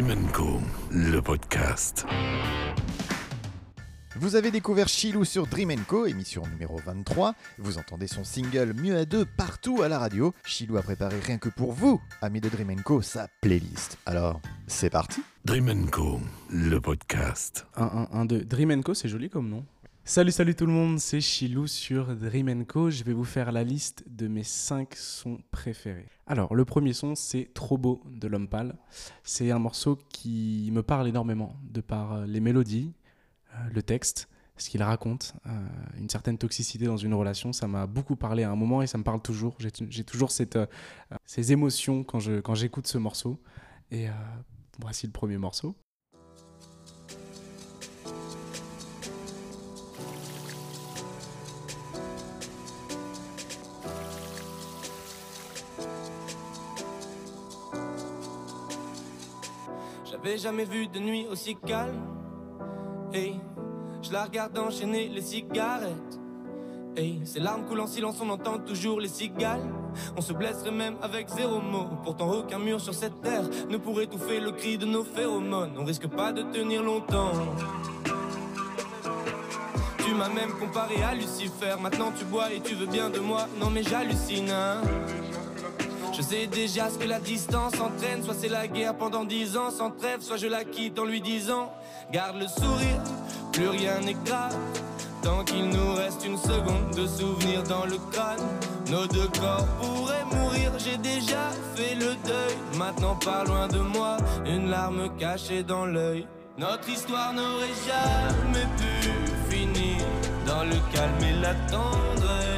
Dream Co, le podcast. Vous avez découvert Chilou sur Dream Co, émission numéro 23. Vous entendez son single Mieux à deux partout à la radio. Chilou a préparé rien que pour vous, amis de Dream Co, sa playlist. Alors, c'est parti Dream Co, le podcast. 1, 1, 1, 2. Dream Co, c'est joli comme nom. Salut, salut tout le monde, c'est Chilou sur Dream Co. Je vais vous faire la liste de mes 5 sons préférés. Alors, le premier son, c'est Trop beau de L'Homme Pâle. C'est un morceau qui me parle énormément, de par euh, les mélodies, euh, le texte, ce qu'il raconte, euh, une certaine toxicité dans une relation. Ça m'a beaucoup parlé à un moment et ça me parle toujours. J'ai toujours cette, ces émotions quand je- quand j'écoute ce morceau. Et voici le premier morceau. J'avais jamais vu de nuit aussi calme. Hey, je la regarde enchaîner les cigarettes. Hey, ses larmes coulent en silence, on entend toujours les cigales. On se blesserait même avec zéro mot. Pourtant, aucun mur sur cette terre ne pourrait étouffer le cri de nos phéromones. On risque pas de tenir longtemps. Tu m'as même comparé à Lucifer. Maintenant, tu bois et tu veux bien de moi. Non, mais j'hallucine, hein. Je sais déjà ce que la distance entraîne. Soit c'est la guerre pendant dix ans sans trêve, soit je la quitte en lui disant Garde le sourire, plus rien n'est grave. Tant qu'il nous reste une seconde de souvenir dans le crâne, nos deux corps pourraient mourir. J'ai déjà fait le deuil. Maintenant, pas loin de moi, une larme cachée dans l'œil. Notre histoire n'aurait jamais pu finir dans le calme et la tendresse.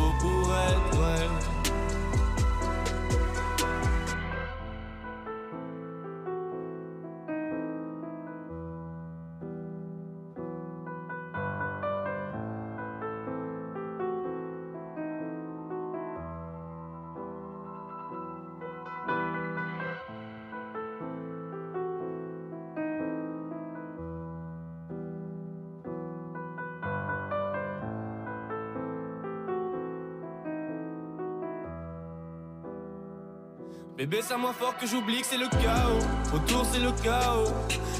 Bébé, c'est à moi fort que j'oublie que c'est le chaos. Autour, c'est le chaos.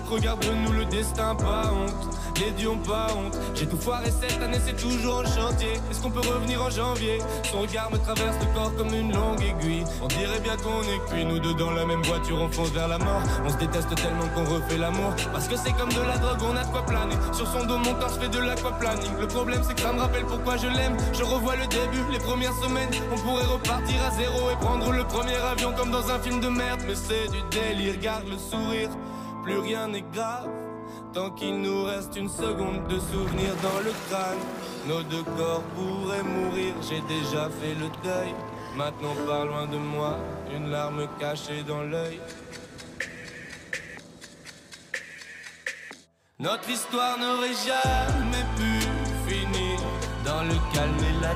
Regarde-nous le destin, pas honte. Les dieux pas honte. J'ai tout foiré cette année, c'est toujours en chantier. Est-ce qu'on peut revenir en janvier? Son regard me traverse le corps comme une longue aiguille. On dirait bien qu'on est cuits, nous deux dans la même voiture, on fonce vers la mort. On se déteste tellement qu'on refait l'amour. Parce que c'est comme de la drogue, on a de quoi planer. Sur son dos, mon corps, je fais de l'aquaplaning. Le problème, c'est que ça me rappelle pourquoi je l'aime. Je revois le début, les premières semaines. On pourrait repartir à zéro et prendre le premier avion comme dans un film de merde. Mais c'est du délire, garde le sourire. Plus rien n'est grave. Tant qu'il nous reste une seconde de souvenir dans le crâne, nos deux corps pourraient mourir. J'ai déjà fait le deuil. Maintenant, pas loin de moi, une larme cachée dans l'œil. Notre histoire n'aurait jamais pu finir dans le calme et la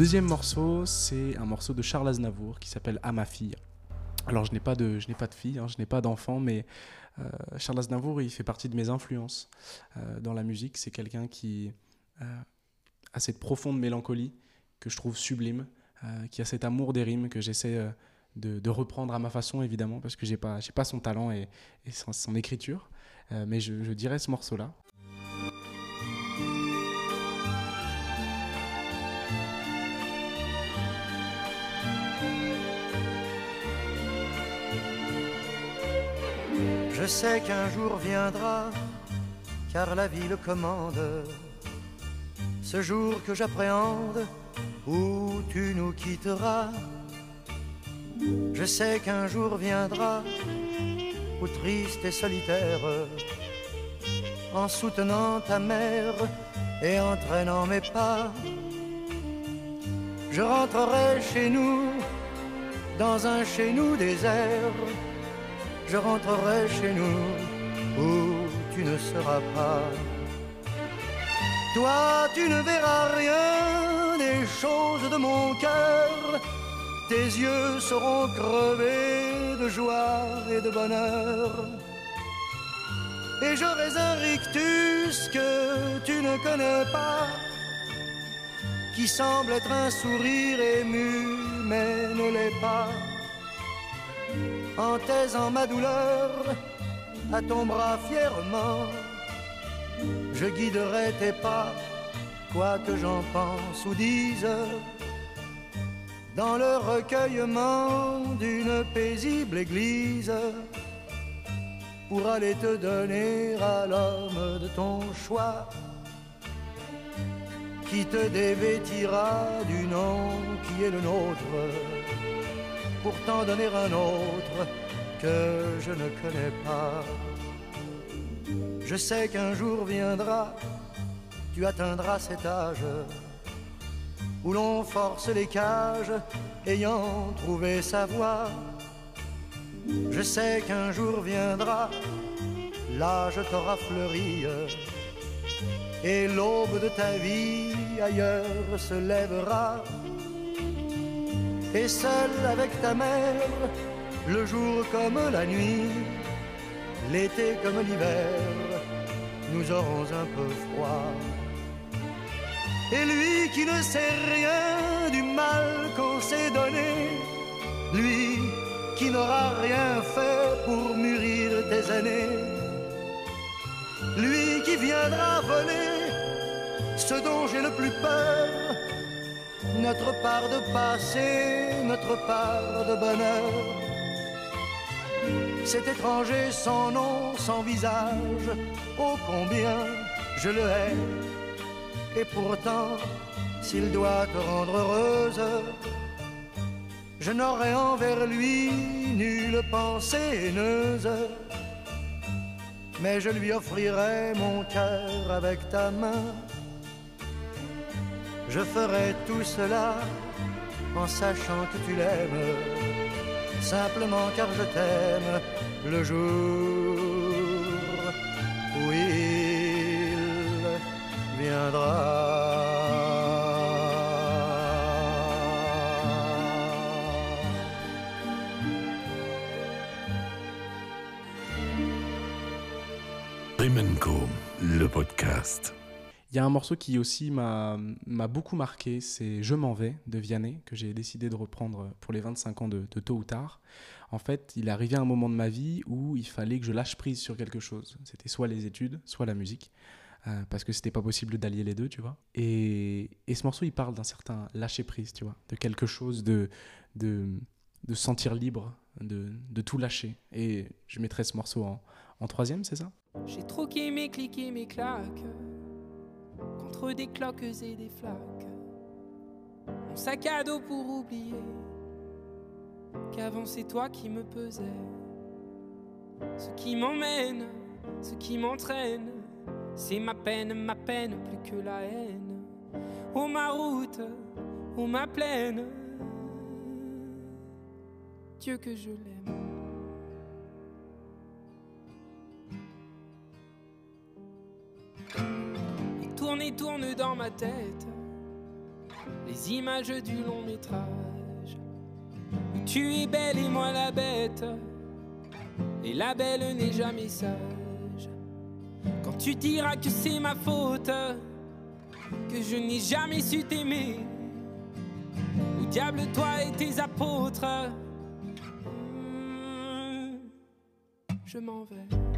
Deuxième morceau, c'est un morceau de Charles Aznavour qui s'appelle À ma fille. Alors je n'ai pas de, pas de fille, hein, je n'ai pas d'enfant, mais euh, Charles Aznavour, il fait partie de mes influences euh, dans la musique. C'est quelqu'un qui euh, a cette profonde mélancolie que je trouve sublime, qui a cet amour des rimes que j'essaie de, reprendre à ma façon, évidemment, parce que j'ai pas, pas son talent et, son, écriture. Mais je, je dirais ce morceau-là. Sais qu'un jour viendra, car la vie le commande. Ce jour que j'appréhende, où tu nous quitteras. Je sais qu'un jour viendra, où triste et solitaire, en soutenant ta mère et en traînant mes pas, je rentrerai chez nous, dans un chez nous désert je rentrerai chez nous où tu ne seras pas. Toi, tu ne verras rien des choses de mon cœur. Tes yeux seront crevés de joie et de bonheur. Et j'aurai un rictus que tu ne connais pas, qui semble être un sourire ému, mais ne l'est pas en taisant ma douleur à ton bras fièrement. Je guiderai tes pas, quoi que j'en pense ou dise, dans le recueillement d'une paisible église, pour aller te donner à l'homme de ton choix, qui te dévêtira du nom qui est le nôtre pour t'en donner un autre que je ne connais pas. Je sais qu'un jour viendra, tu atteindras cet âge où l'on force les cages ayant trouvé sa voie. Je sais qu'un jour viendra, l'âge t'aura fleuri et l'aube de ta vie ailleurs se lèvera et seul avec ta mère, le jour comme la nuit, l'été comme l'hiver, nous aurons un peu froid. Et lui qui ne sait rien du mal qu'on s'est donné, lui qui n'aura rien fait pour mûrir tes années, lui qui viendra voler ce dont j'ai le plus peur, notre part de passé, notre part de bonheur. Cet étranger sans nom, sans visage, ô combien je le hais. Et pourtant, s'il doit te rendre heureuse, je n'aurai envers lui nulle pensée haineuse. Mais je lui offrirai mon cœur avec ta main je ferai tout cela en sachant que tu l'aimes, simplement car je t'aime le jour où il viendra. Le podcast. Il y a un morceau qui aussi m'a beaucoup marqué, c'est Je m'en vais de Vianney, que j'ai décidé de reprendre pour les 25 ans de, Tôt ou Tard. En fait, il arrivé un moment de ma vie où il fallait que je lâche prise sur quelque chose. C'était soit les études, soit la musique. euh, parce que c'était pas possible d'allier les deux, tu vois. Et, ce morceau, il parle d'un certain lâcher prise, tu vois, de quelque chose de, sentir libre, de, tout lâcher. Et je mettrai ce morceau en, troisième, c'est ça? J'ai troqué mes clics mes claques contre des cloques et des flaques. Mon sac à dos pour oublier qu'avant c'est toi qui me pesais. Ce qui m'emmène, ce qui m'entraîne, c'est ma peine, ma peine plus que la haine. Oh ma route, oh ma plaine, Dieu que je l'aime. Il tourne et tourne dans ma tête les images du long métrage. Où tu es belle et moi la bête, et la belle n'est jamais sage. Quand tu diras que c'est ma faute, que je n'ai jamais su t'aimer, où diable toi et tes apôtres, hmm, je m'en vais.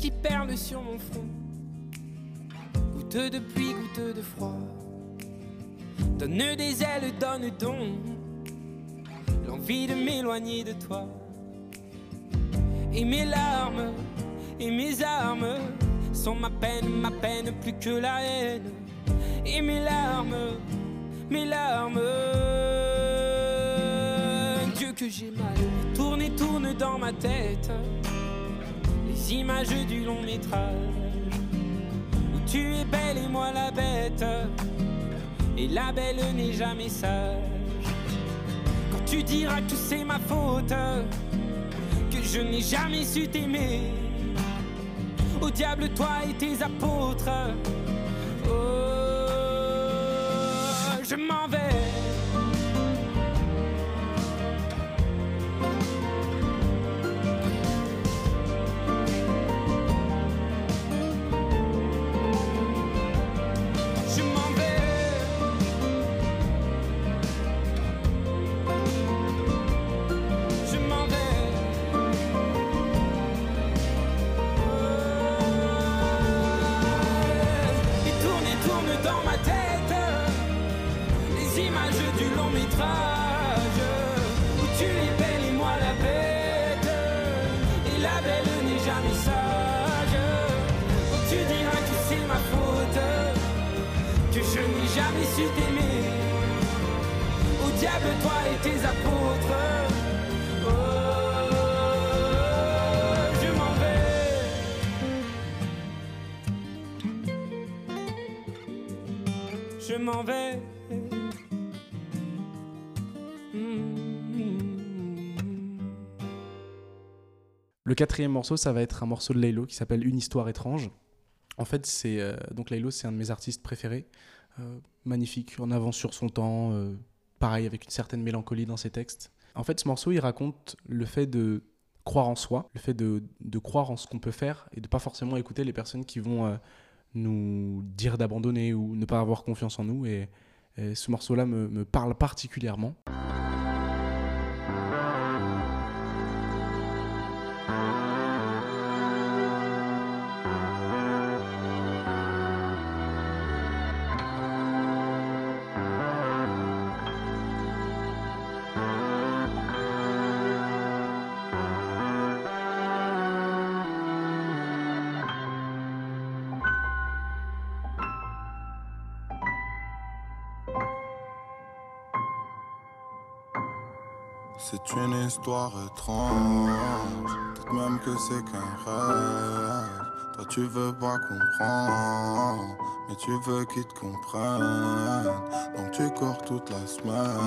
Qui perlent sur mon front, goutteux de pluie, goutteux de froid, donne des ailes, donne donc l'envie de m'éloigner de toi. Et mes larmes et mes armes sont ma peine, ma peine plus que la haine. Et mes larmes, mes larmes, Dieu que j'ai mal, tourne et tourne dans ma tête les images du long métrage où tu es belle et moi la bête et la belle n'est jamais sage. Quand tu diras que c'est ma faute que je n'ai jamais su t'aimer au diable toi et tes apôtres oh je m'en vais Au diable, toi et tes apôtres. Oh, je m'en vais. Je m'en vais. Le quatrième morceau, ça va être un morceau de Laylo qui s'appelle Une histoire étrange. En fait, c'est euh, donc Laylo, c'est un de mes artistes préférés. Euh, magnifique, en avance sur son temps, euh, pareil avec une certaine mélancolie dans ses textes. En fait, ce morceau, il raconte le fait de croire en soi, le fait de, de croire en ce qu'on peut faire et de pas forcément écouter les personnes qui vont euh, nous dire d'abandonner ou ne pas avoir confiance en nous. Et, et ce morceau-là me, me parle particulièrement. C'est une histoire étrange, peut-être même que c'est qu'un rêve. Toi tu veux pas comprendre, mais tu veux qu'ils te comprennent. Donc tu cours toute la semaine.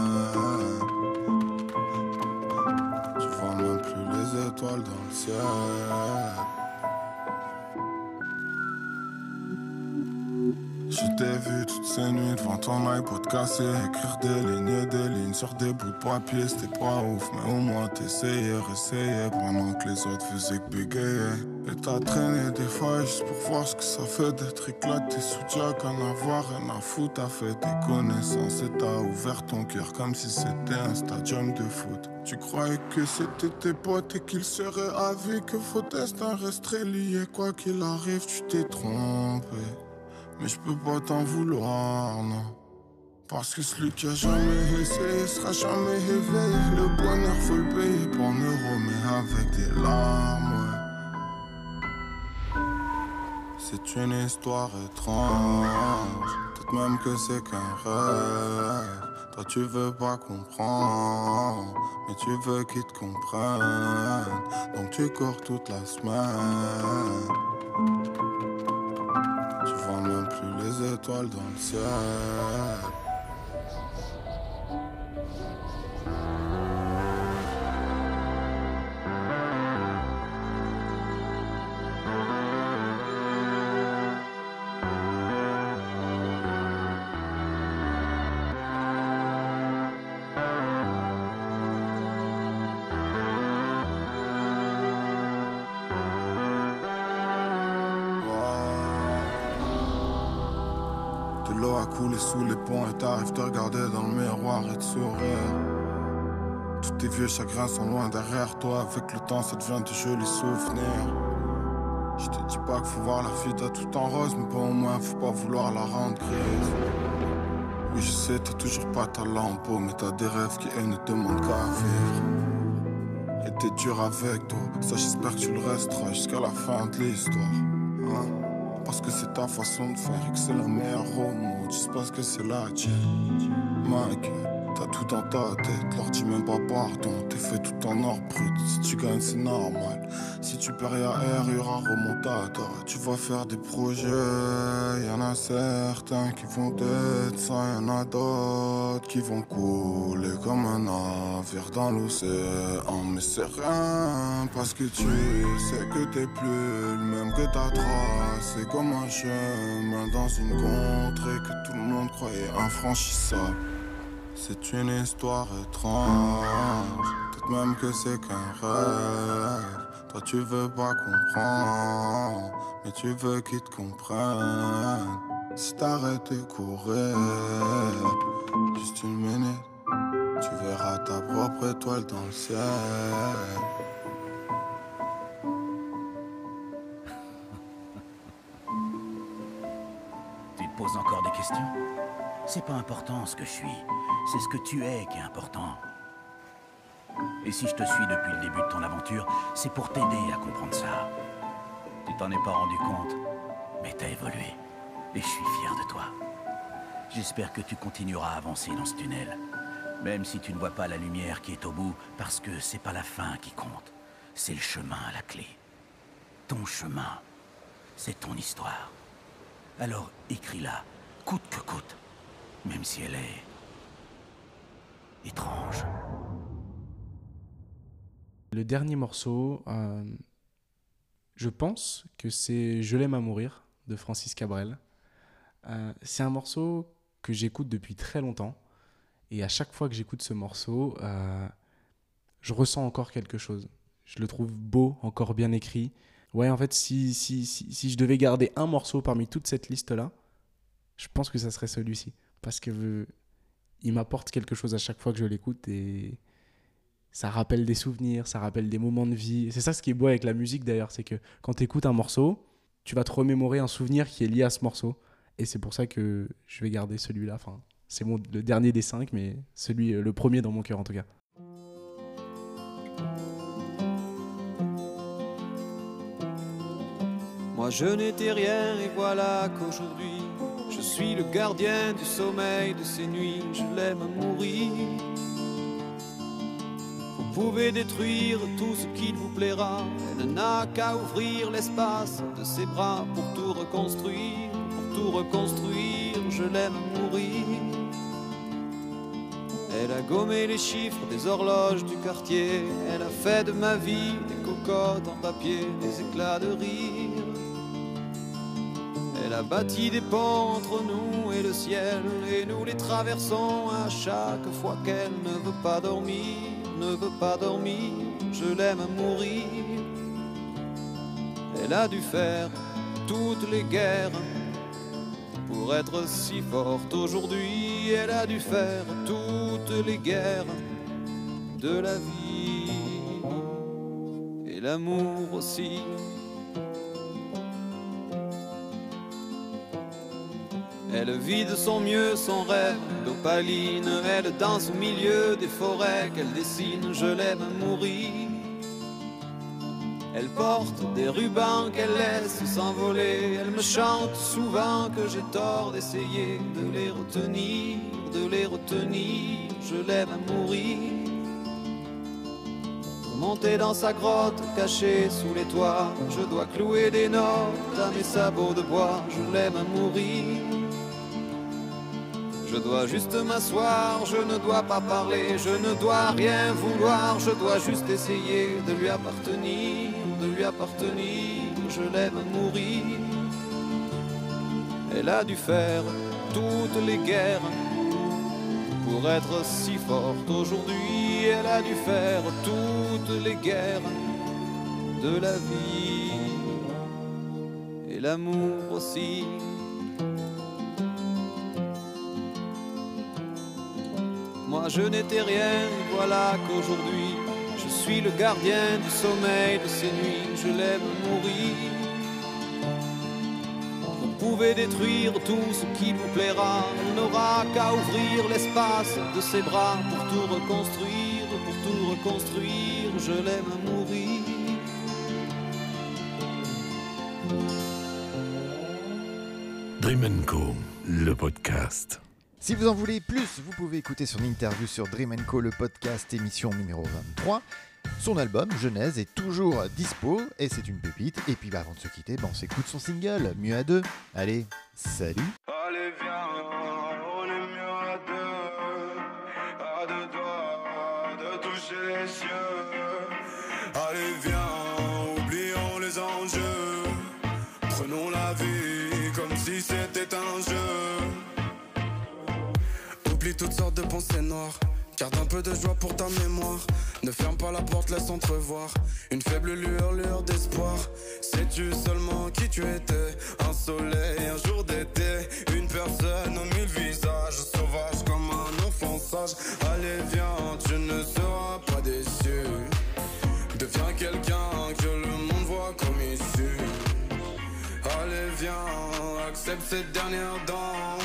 Tu vois même plus les étoiles dans le ciel. Je t'ai vu toutes ces nuits devant ton iPod cassé Écrire des lignes des lignes sur des bouts de papier C'était pas ouf mais au moins t'essayais, réessayais Pendant que les autres faisaient que Et t'as traîné des fois juste pour voir ce que ça fait D'être éclaté sous Jack, en avoir rien à foutre T'as fait tes connaissances et t'as ouvert ton cœur Comme si c'était un stadium de foot. Tu croyais que c'était tes potes et qu'ils seraient avis Que vos destins resteraient liés Quoi qu'il arrive tu t'es trompé mais je peux pas t'en vouloir, non. Parce que celui qui a jamais essayé sera jamais éveillé. Le bonheur faut le payer pour un euro, mais avec des larmes. C'est une histoire étrange. Peut-être même que c'est qu'un rêve. Toi tu veux pas comprendre, mais tu veux qu'ils te comprennent. Donc tu cours toute la semaine. Les étoiles dans le ciel. L'eau a coulé sous les ponts et t'arrives te regarder dans le miroir et te sourire. Tous tes vieux chagrins sont loin derrière toi. Avec le temps, ça devient de jolis souvenirs. Je te dis pas qu'il faut voir la vie t'as tout en rose, mais pas au moins faut pas vouloir la rendre grise. Oui, je sais, t'as toujours pas ta lampe, mais t'as des rêves qui eux ne demandent qu'à vivre. Et t'es dur avec toi, ça j'espère que tu le resteras jusqu'à la fin de l'histoire. Hein? Parce que c'est ta façon de faire que c'est la meilleure au monde. Je sais pas ce que c'est la tienne. Ma gueule. T'as tout dans ta tête, leur dis même pas pardon. T'es fait tout en or brut. Si tu gagnes, c'est normal. Si tu perds à R, y aura remontada. Tu vas faire des projets. Y en a certains qui vont être ça, y en a d'autres qui vont couler comme un navire dans l'océan. Mais c'est rien parce que tu sais que t'es plus le même que ta trace. C'est comme un chemin dans une contrée que tout le monde croyait infranchissable. C'est une histoire étrange, peut-être même que c'est qu'un rêve. Toi tu veux pas comprendre, mais tu veux qu'ils te comprennent. Si t'arrêtes de courir, juste une minute, tu verras ta propre étoile dans le ciel. Tu te poses encore des questions? C'est pas important ce que je suis, c'est ce que tu es qui est important. Et si je te suis depuis le début de ton aventure, c'est pour t'aider à comprendre ça. Tu t'en es pas rendu compte, mais t'as évolué. Et je suis fier de toi. J'espère que tu continueras à avancer dans ce tunnel. Même si tu ne vois pas la lumière qui est au bout, parce que c'est pas la fin qui compte. C'est le chemin à la clé. Ton chemin, c'est ton histoire. Alors écris-la, coûte que coûte, même si elle est étrange. Le dernier morceau, euh, je pense que c'est Je l'aime à mourir de Francis Cabrel. Euh, c'est un morceau que j'écoute depuis très longtemps. Et à chaque fois que j'écoute ce morceau, euh, je ressens encore quelque chose. Je le trouve beau, encore bien écrit. Ouais, en fait, si, si, si, si je devais garder un morceau parmi toute cette liste-là, je pense que ça serait celui-ci. Parce que il m'apporte quelque chose à chaque fois que je l'écoute et ça rappelle des souvenirs, ça rappelle des moments de vie. C'est ça ce qui est beau avec la musique d'ailleurs, c'est que quand tu écoutes un morceau, tu vas te remémorer un souvenir qui est lié à ce morceau. Et c'est pour ça que je vais garder celui-là. Enfin, c'est le dernier des cinq, mais celui, le premier dans mon cœur en tout cas. Moi je n'étais rien et voilà qu'aujourd'hui suis le gardien du sommeil de ces nuits. Je l'aime mourir. Vous pouvez détruire tout ce qu'il vous plaira. Elle n'a qu'à ouvrir l'espace de ses bras pour tout reconstruire. Pour tout reconstruire, je l'aime mourir. Elle a gommé les chiffres des horloges du quartier. Elle a fait de ma vie des cocottes en papier, des éclats de rire. Elle a bâti des ponts entre nous et le ciel, et nous les traversons à chaque fois qu'elle ne veut pas dormir, ne veut pas dormir. Je l'aime mourir. Elle a dû faire toutes les guerres pour être si forte aujourd'hui. Elle a dû faire toutes les guerres de la vie et l'amour aussi. Elle vit de son mieux son rêve d'opaline. Elle danse au milieu des forêts qu'elle dessine. Je l'aime à mourir. Elle porte des rubans qu'elle laisse s'envoler. Elle me chante souvent que j'ai tort d'essayer de les retenir, de les retenir. Je l'aime à mourir. Pour monter dans sa grotte cachée sous les toits, je dois clouer des notes à mes sabots de bois. Je l'aime à mourir. Je dois juste m'asseoir, je ne dois pas parler, je ne dois rien vouloir, je dois juste essayer de lui appartenir, de lui appartenir, je l'aime mourir. Elle a dû faire toutes les guerres pour être si forte aujourd'hui, elle a dû faire toutes les guerres de la vie et l'amour aussi. Je n'étais rien, voilà qu'aujourd'hui je suis le gardien du sommeil de ces nuits, je l'aime mourir. Vous pouvez détruire tout ce qui vous plaira, il n'aura qu'à ouvrir l'espace de ses bras pour tout reconstruire, pour tout reconstruire, je l'aime mourir. Dream Co, le podcast. Si vous en voulez plus, vous pouvez écouter son interview sur Dream Co, le podcast émission numéro 23. Son album, Genèse, est toujours dispo et c'est une pépite. Et puis bah, avant de se quitter, bah, on s'écoute son single, Mieux à deux. Allez, salut Toutes sortes de pensées noires Garde un peu de joie pour ta mémoire. Ne ferme pas la porte, laisse entrevoir une faible lueur, lueur d'espoir. Sais-tu seulement qui tu étais? Un soleil, un jour d'été, une personne aux mille visages, sauvage comme un enfant sage. Allez, viens, tu ne seras pas déçu. Deviens quelqu'un que le monde voit comme issu. Allez, viens, accepte cette dernière danse.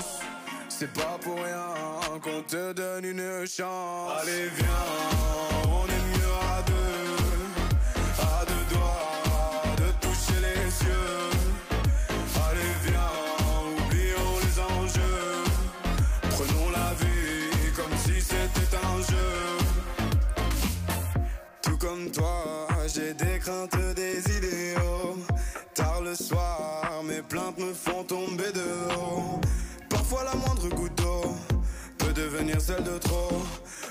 C'est pas pour rien qu'on te donne une chance. Allez, viens, on est mieux à deux, à deux doigts de toucher les cieux. Allez, viens, oublions les enjeux. Prenons la vie comme si c'était un jeu. Tout comme toi, j'ai des craintes, des idéaux. De trop.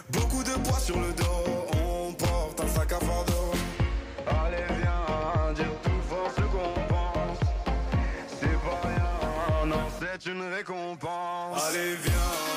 Beaucoup de poids sur le dos, on porte un sac à fardeau. Allez viens, dire tout fort ce qu'on pense. C'est pas rien, non c'est une récompense. Allez viens,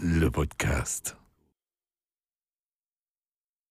Le podcast.